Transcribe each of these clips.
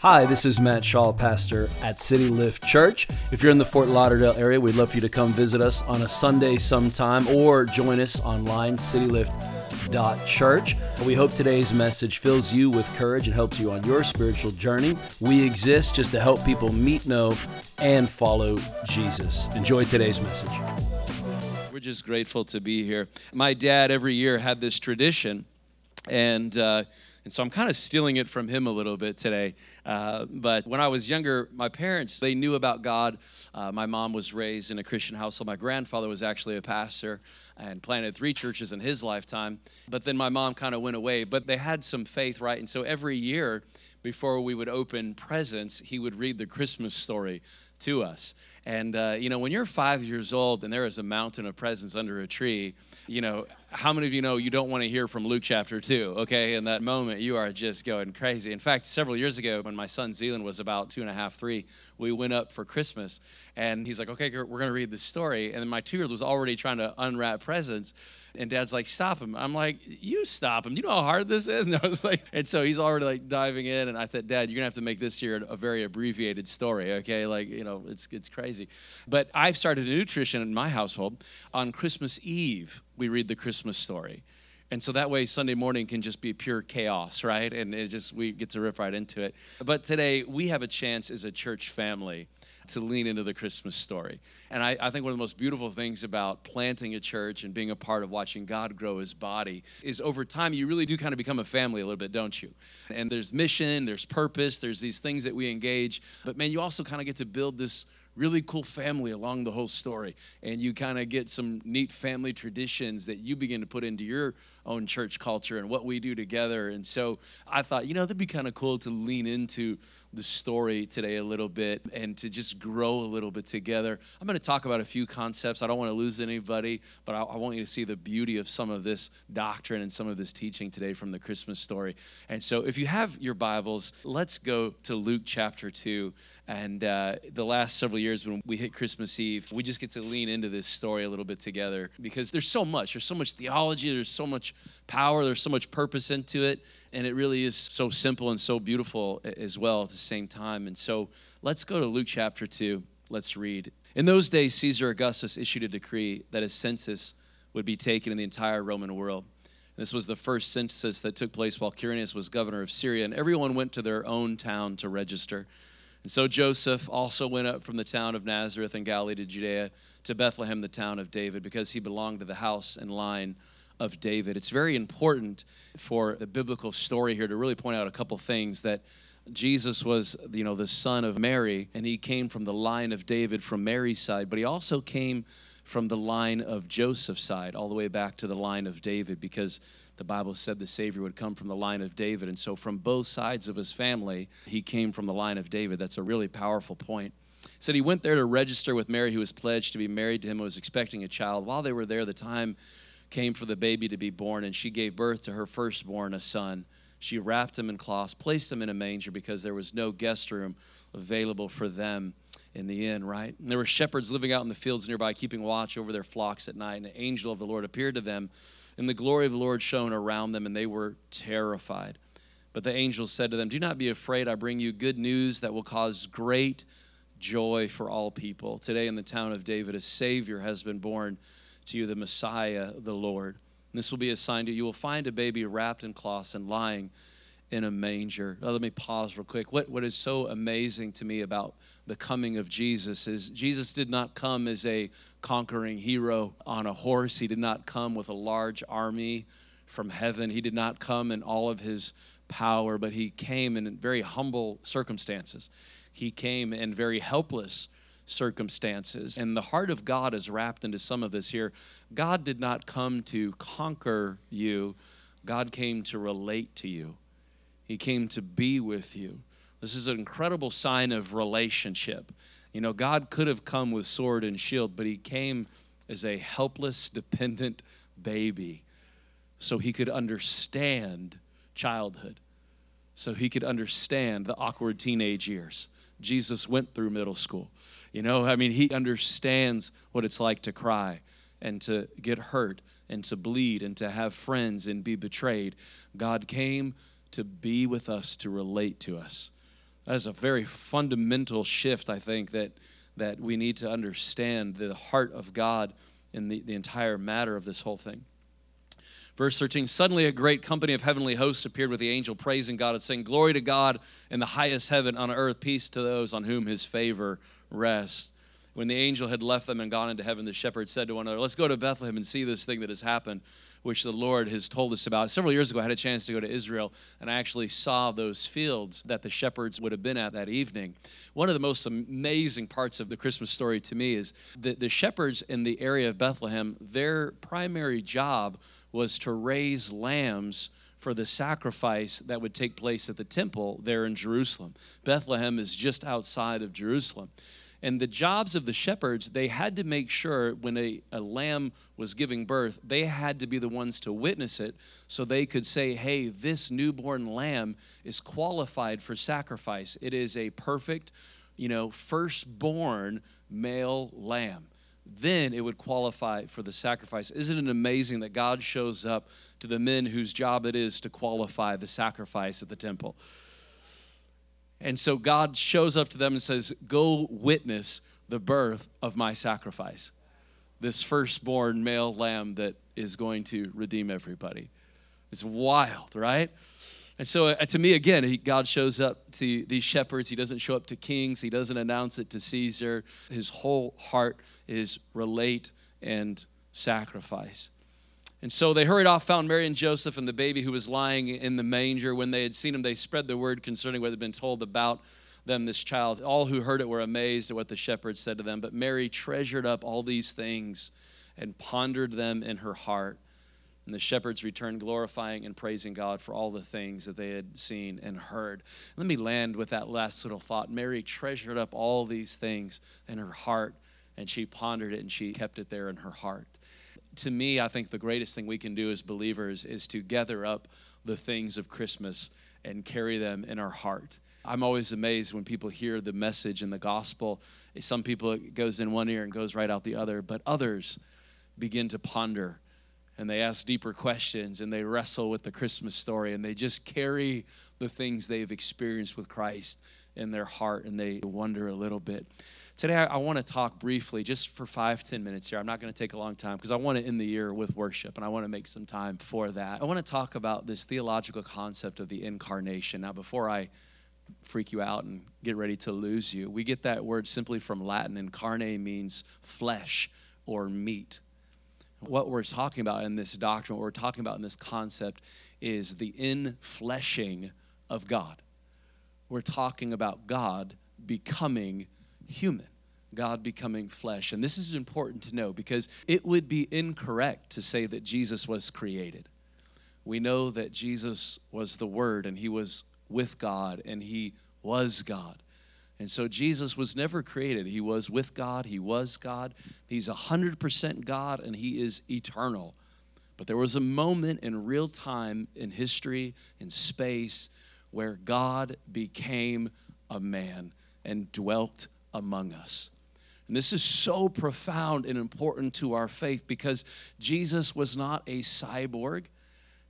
Hi, this is Matt Shaw, pastor at City Lift Church. If you're in the Fort Lauderdale area, we'd love for you to come visit us on a Sunday sometime or join us online, citylift.church. We hope today's message fills you with courage and helps you on your spiritual journey. We exist just to help people meet, know, and follow Jesus. Enjoy today's message. We're just grateful to be here. My dad every year had this tradition, and uh, and so I'm kind of stealing it from him a little bit today. Uh, but when I was younger, my parents, they knew about God. Uh, my mom was raised in a Christian household. My grandfather was actually a pastor and planted three churches in his lifetime. But then my mom kind of went away. But they had some faith, right? And so every year, before we would open presents, he would read the Christmas story to us. And, uh, you know, when you're five years old and there is a mountain of presents under a tree, you know, how many of you know you don't want to hear from Luke chapter 2? Okay, in that moment, you are just going crazy. In fact, several years ago, when my son Zealand was about two and a half, three, we went up for Christmas, and he's like, okay, we're going to read the story. And my two year old was already trying to unwrap presents, and dad's like, stop him. I'm like, you stop him. You know how hard this is? And I was like, and so he's already like diving in, and I thought, Dad, you're going to have to make this year a very abbreviated story, okay? Like, you know, it's, it's crazy. But I've started a new tradition in my household. On Christmas Eve, we read the Christmas story. And so that way Sunday morning can just be pure chaos, right? And it just we get to rip right into it. But today we have a chance as a church family to lean into the Christmas story. And I, I, think one of the most beautiful things about planting a church and being a part of watching God grow his body is over time you really do kind of become a family a little bit, don't you? And there's mission, there's purpose, there's these things that we engage. But man, you also kind of get to build this really cool family along the whole story. And you kind of get some neat family traditions that you begin to put into your own church culture and what we do together. And so I thought, you know, that'd be kind of cool to lean into the story today a little bit and to just grow a little bit together. I'm going to talk about a few concepts. I don't want to lose anybody, but I, I, want you to see the beauty of some of this doctrine and some of this teaching today from the Christmas story. And so, if you have your Bibles, let's go to Luke chapter 2. And uh, the last several years when we hit Christmas Eve, we just get to lean into this story a little bit together because there's so much. There's so much theology, there's so much power, there's so much purpose into it and it really is so simple and so beautiful as well at the same time. And so let's go to Luke chapter 2. Let's read. In those days, Caesar Augustus issued a decree that a census would be taken in the entire Roman world. This was the first census that took place while Quirinius was governor of Syria, and everyone went to their own town to register. And so Joseph also went up from the town of Nazareth in Galilee to Judea to Bethlehem, the town of David, because he belonged to the house and line of David. It's very important for the biblical story here to really point out a couple things that Jesus was, you know, the son of Mary, and he came from the line of David from Mary's side, but he also came from the line of Joseph's side, all the way back to the line of David, because the Bible said the Savior would come from the line of David. And so, from both sides of his family, he came from the line of David. That's a really powerful point. Said he went there to register with Mary, who was pledged to be married to him, and was expecting a child. While they were there, the time came for the baby to be born, and she gave birth to her firstborn, a son. She wrapped him in cloths, placed him in a manger because there was no guest room available for them in the inn, right? And there were shepherds living out in the fields nearby, keeping watch over their flocks at night. And an angel of the Lord appeared to them, and the glory of the Lord shone around them, and they were terrified. But the angel said to them, Do not be afraid. I bring you good news that will cause great joy for all people. Today in the town of David, a Savior has been born to you the Messiah, the Lord. And this will be a sign to you. You will find a baby wrapped in cloths and lying in a manger. Now, let me pause real quick. What, what is so amazing to me about the coming of Jesus is Jesus did not come as a conquering hero on a horse, he did not come with a large army from heaven, he did not come in all of his power, but he came in very humble circumstances. He came in very helpless circumstances. And the heart of God is wrapped into some of this here. God did not come to conquer you, God came to relate to you, He came to be with you. This is an incredible sign of relationship. You know, God could have come with sword and shield, but He came as a helpless, dependent baby so He could understand childhood, so He could understand the awkward teenage years. Jesus went through middle school. You know, I mean, he understands what it's like to cry and to get hurt and to bleed and to have friends and be betrayed. God came to be with us, to relate to us. That is a very fundamental shift, I think, that, that we need to understand the heart of God in the, the entire matter of this whole thing. Verse 13 Suddenly a great company of heavenly hosts appeared with the angel, praising God and saying, Glory to God in the highest heaven, on earth, peace to those on whom his favor rests. When the angel had left them and gone into heaven, the shepherds said to one another, Let's go to Bethlehem and see this thing that has happened, which the Lord has told us about. Several years ago, I had a chance to go to Israel, and I actually saw those fields that the shepherds would have been at that evening. One of the most amazing parts of the Christmas story to me is that the shepherds in the area of Bethlehem, their primary job was to raise lambs for the sacrifice that would take place at the temple there in Jerusalem. Bethlehem is just outside of Jerusalem. And the jobs of the shepherds, they had to make sure when a, a lamb was giving birth, they had to be the ones to witness it so they could say, hey, this newborn lamb is qualified for sacrifice. It is a perfect, you know, firstborn male lamb. Then it would qualify for the sacrifice. Isn't it amazing that God shows up to the men whose job it is to qualify the sacrifice at the temple? And so God shows up to them and says, Go witness the birth of my sacrifice, this firstborn male lamb that is going to redeem everybody. It's wild, right? And so, uh, to me, again, he, God shows up to these shepherds. He doesn't show up to kings, he doesn't announce it to Caesar. His whole heart is relate and sacrifice. And so they hurried off, found Mary and Joseph and the baby who was lying in the manger. When they had seen him, they spread the word concerning what had been told about them, this child. All who heard it were amazed at what the shepherds said to them. But Mary treasured up all these things and pondered them in her heart. And the shepherds returned, glorifying and praising God for all the things that they had seen and heard. Let me land with that last little thought. Mary treasured up all these things in her heart, and she pondered it and she kept it there in her heart to me, I think the greatest thing we can do as believers is to gather up the things of Christmas and carry them in our heart. I'm always amazed when people hear the message in the gospel. Some people, it goes in one ear and goes right out the other, but others begin to ponder and they ask deeper questions and they wrestle with the Christmas story and they just carry the things they've experienced with Christ in their heart and they wonder a little bit. Today, I, I want to talk briefly, just for five, ten minutes here. I'm not going to take a long time because I want to end the year with worship and I want to make some time for that. I want to talk about this theological concept of the incarnation. Now, before I freak you out and get ready to lose you, we get that word simply from Latin. Incarnate means flesh or meat. What we're talking about in this doctrine, what we're talking about in this concept, is the infleshing of God. We're talking about God becoming human. God becoming flesh. And this is important to know because it would be incorrect to say that Jesus was created. We know that Jesus was the Word and He was with God and He was God. And so Jesus was never created. He was with God, He was God. He's 100% God and He is eternal. But there was a moment in real time, in history, in space, where God became a man and dwelt among us. And this is so profound and important to our faith because Jesus was not a cyborg.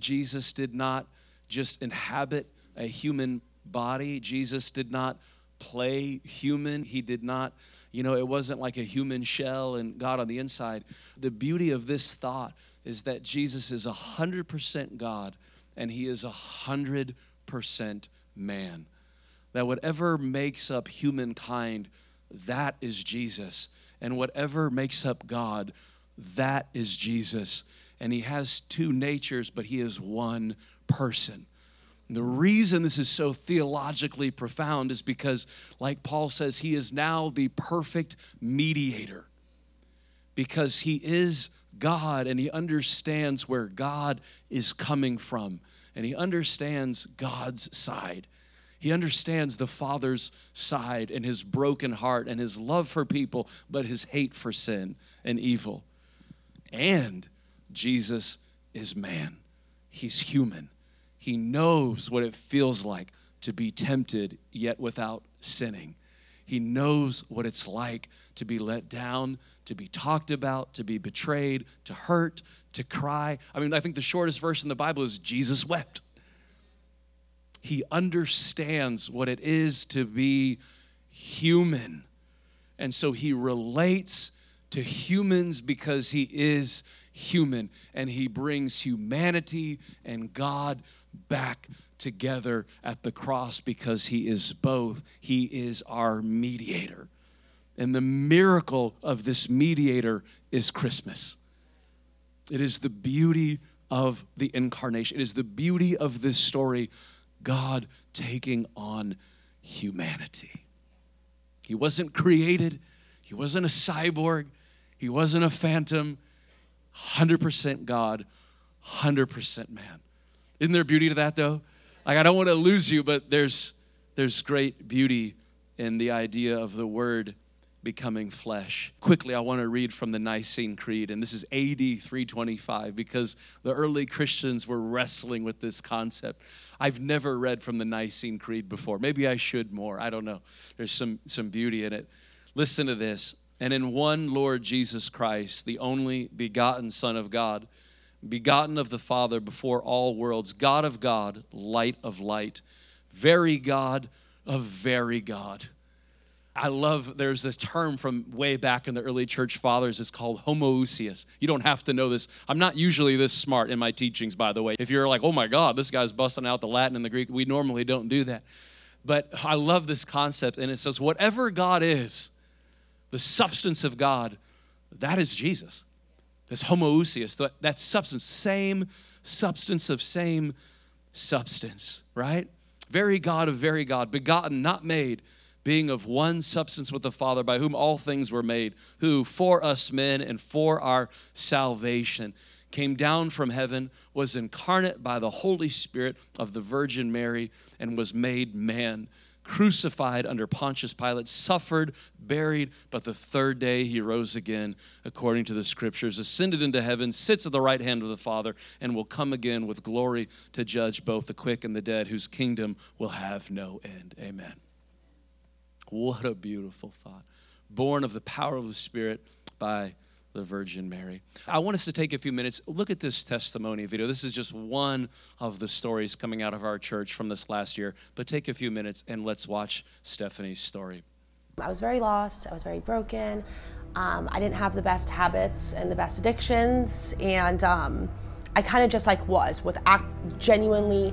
Jesus did not just inhabit a human body. Jesus did not play human. He did not, you know, it wasn't like a human shell and God on the inside. The beauty of this thought is that Jesus is 100% God and he is 100% man. That whatever makes up humankind that is Jesus. And whatever makes up God, that is Jesus. And he has two natures, but he is one person. And the reason this is so theologically profound is because, like Paul says, he is now the perfect mediator because he is God and he understands where God is coming from and he understands God's side. He understands the Father's side and his broken heart and his love for people, but his hate for sin and evil. And Jesus is man, he's human. He knows what it feels like to be tempted yet without sinning. He knows what it's like to be let down, to be talked about, to be betrayed, to hurt, to cry. I mean, I think the shortest verse in the Bible is Jesus wept. he understands what it is to be human. And so he relates to humans because he is human and he brings humanity and God back together at the cross because he is both. He is our mediator. And the miracle of this mediator is Christmas. It is the beauty of the incarnation. It is the beauty of this story God taking on humanity. He wasn't created, he wasn't a cyborg, he wasn't a phantom. 100% God, 100% man. Isn't there beauty to that though? Like I don't want to lose you, but there's there's great beauty in the idea of the word becoming flesh. Quickly, I want to read from the Nicene Creed, and this is AD 325 because the early Christians were wrestling with this concept. I've never read from the Nicene Creed before. Maybe I should more. I don't know. There's some, some beauty in it. Listen to this. And in one Lord Jesus Christ, the only begotten Son of God, begotten of the Father before all worlds, God of God, light of light, very God of very God I love there's this term from way back in the early church fathers. It's called homoousios. You don't have to know this. I'm not usually this smart in my teachings, by the way. If you're like, oh my God, this guy's busting out the Latin and the Greek, we normally don't do that. But I love this concept, and it says, whatever God is, the substance of God, that is Jesus. This homoousios, that, that substance, same substance of same substance, right? Very God of very God, begotten, not made being of one substance with the Father, by whom all things were made, who for us men and for our salvation came down from heaven, was incarnate by the Holy Spirit of the Virgin Mary, and was made man. Crucified under Pontius Pilate, suffered, buried, but the third day he rose again, according to the scriptures, ascended into heaven, sits at the right hand of the Father, and will come again with glory to judge both the quick and the dead, whose kingdom will have no end. Amen. What a beautiful thought. Born of the power of the Spirit by the Virgin Mary. I want us to take a few minutes, look at this testimony video. This is just one of the stories coming out of our church from this last year, but take a few minutes and let's watch Stephanie's story. I was very lost, I was very broken. Um, I didn't have the best habits and the best addictions, and um, I kind of just like was with act- genuinely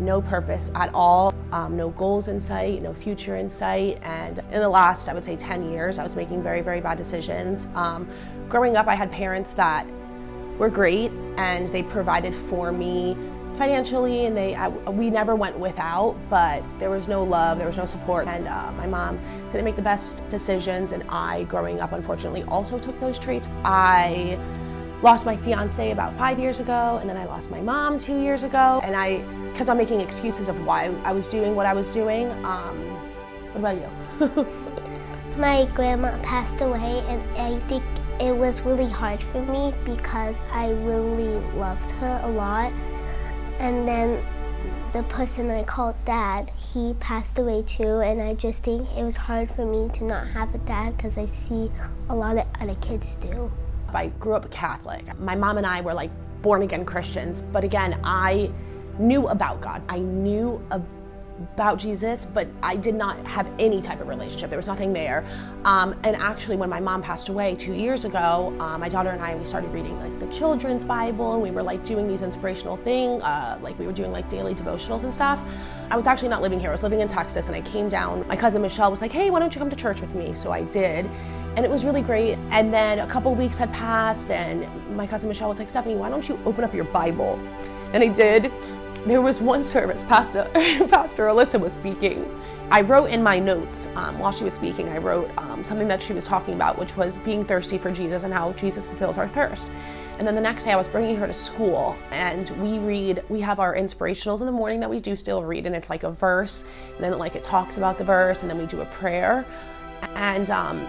no purpose at all, um, no goals in sight, no future in sight. And in the last, I would say, 10 years, I was making very, very bad decisions. Um, growing up, I had parents that were great and they provided for me financially and they I, we never went without but there was no love there was no support and uh, my mom didn't make the best decisions and i growing up unfortunately also took those traits i lost my fiance about five years ago, and then I lost my mom two years ago, and I kept on making excuses of why I was doing what I was doing. Um, what about you? my grandma passed away, and I think it was really hard for me because I really loved her a lot. And then the person I called dad, he passed away too, and I just think it was hard for me to not have a dad because I see a lot of other kids do. I grew up Catholic. My mom and I were like born again Christians, but again, I knew about God. I knew about Jesus, but I did not have any type of relationship. There was nothing there. Um, and actually, when my mom passed away two years ago, uh, my daughter and I we started reading like the children's Bible, and we were like doing these inspirational thing, uh, like we were doing like daily devotionals and stuff. I was actually not living here. I was living in Texas, and I came down. My cousin Michelle was like, "Hey, why don't you come to church with me?" So I did and it was really great. And then a couple weeks had passed, and my cousin Michelle was like, Stephanie, why don't you open up your Bible? And I did. There was one service, Pastor, Pastor Alyssa was speaking. I wrote in my notes um, while she was speaking, I wrote um, something that she was talking about, which was being thirsty for Jesus and how Jesus fulfills our thirst. And then the next day, I was bringing her to school, and we read. We have our inspirationals in the morning that we do still read, and it's like a verse, and then like it talks about the verse, and then we do a prayer. And um,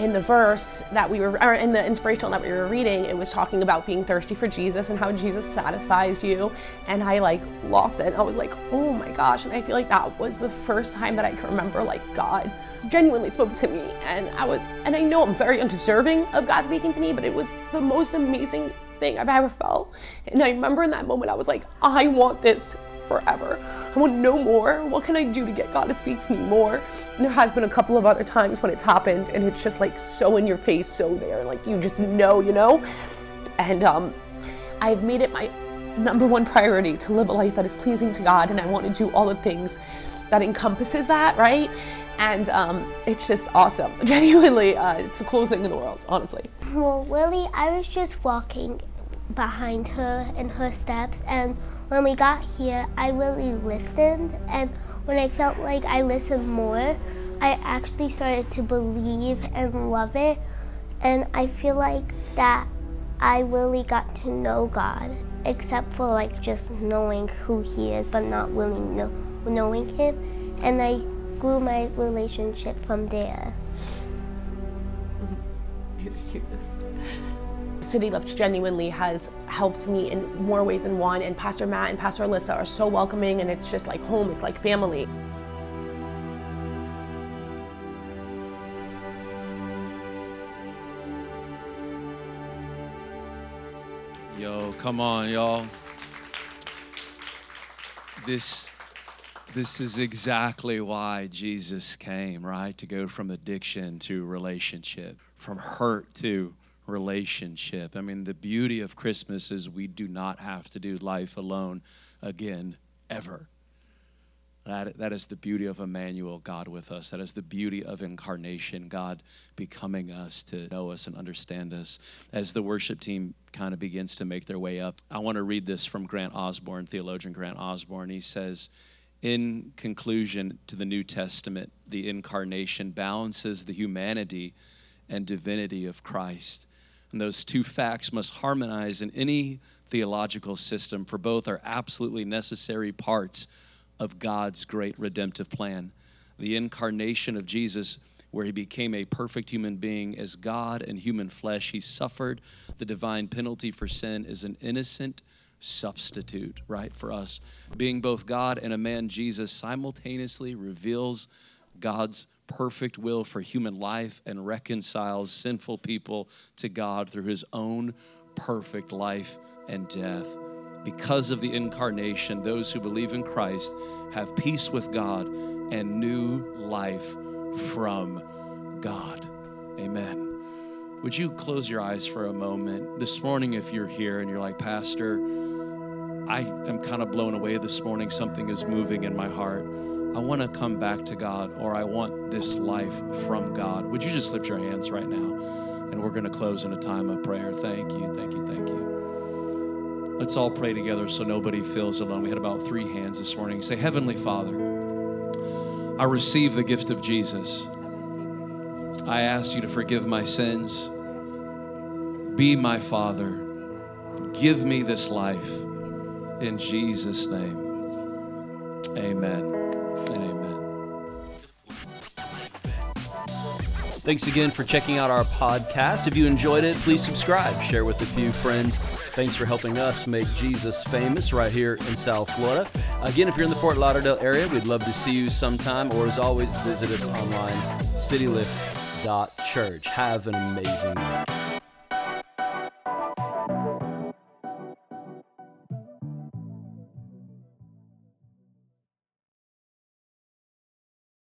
in the verse that we were, or in the inspirational that we were reading, it was talking about being thirsty for Jesus and how Jesus satisfies you. And I like lost it. I was like, oh my gosh. And I feel like that was the first time that I can remember like God genuinely spoke to me. And I was, and I know I'm very undeserving of God speaking to me, but it was the most amazing thing I've ever felt. And I remember in that moment, I was like, I want this forever. I want to know more. What can I do to get God to speak to me more? And there has been a couple of other times when it's happened and it's just like so in your face, so there, like you just know, you know? And um, I've made it my number one priority to live a life that is pleasing to God, and I want to do all the things that encompasses that, right? And um, it's just awesome. Genuinely, uh, it's the coolest thing in the world, honestly. Well, Willie, I was just walking behind her in her steps, and when we got here, I really listened, and when I felt like I listened more, I actually started to believe and love it, and I feel like that I really got to know God, except for like just knowing who He is, but not really know, knowing Him. And I grew my relationship from there. City Lift genuinely has helped me in more ways than one, and Pastor Matt and Pastor Alyssa are so welcoming, and it's just like home, it's like family. Yo, come on, y'all. This this is exactly why Jesus came, right? To go from addiction to relationship, from hurt to relationship. I mean, the beauty of Christmas is we do not have to do life alone again ever. That, that is the beauty of Emmanuel, God with us. That is the beauty of incarnation, God becoming us to know us and understand us. As the worship team kind of begins to make their way up, I want to read this from Grant Osborne, theologian Grant Osborne. He says, in conclusion to the New Testament, the incarnation balances the humanity and divinity of Christ. And those two facts must harmonize in any theological system, for both are absolutely necessary parts of God's great redemptive plan. The incarnation of Jesus, where he became a perfect human being as God in human flesh, he suffered the divine penalty for sin as an innocent substitute, right, for us. Being both God and a man, Jesus simultaneously reveals God's perfect will for human life and reconciles sinful people to God through his own perfect life and death. Because of the incarnation, those who believe in Christ have peace with God and new life from God. Amen. Would you close your eyes for a moment? This morning, if you're here and you're like, Pastor, I am kind of blown away this morning, something is moving in my heart. I want to come back to God, or I want this life from God. Would you just lift your hands right now? And we're going to close in a time of prayer. Thank you, thank you, thank you. Let's all pray together so nobody feels alone. We had about three hands this morning. Say, Heavenly Father, I receive the gift of Jesus. I ask you to forgive my sins. Be my Father. Give me this life. In Jesus' name. Amen Thanks again for checking out our podcast. If you enjoyed it, please subscribe, share with a few friends. Thanks for helping us make Jesus famous right here in South Florida. Again, if you're in the Fort Lauderdale area, we'd love to see you sometime, or as always, visit us online, citylift.church. Have an amazing day.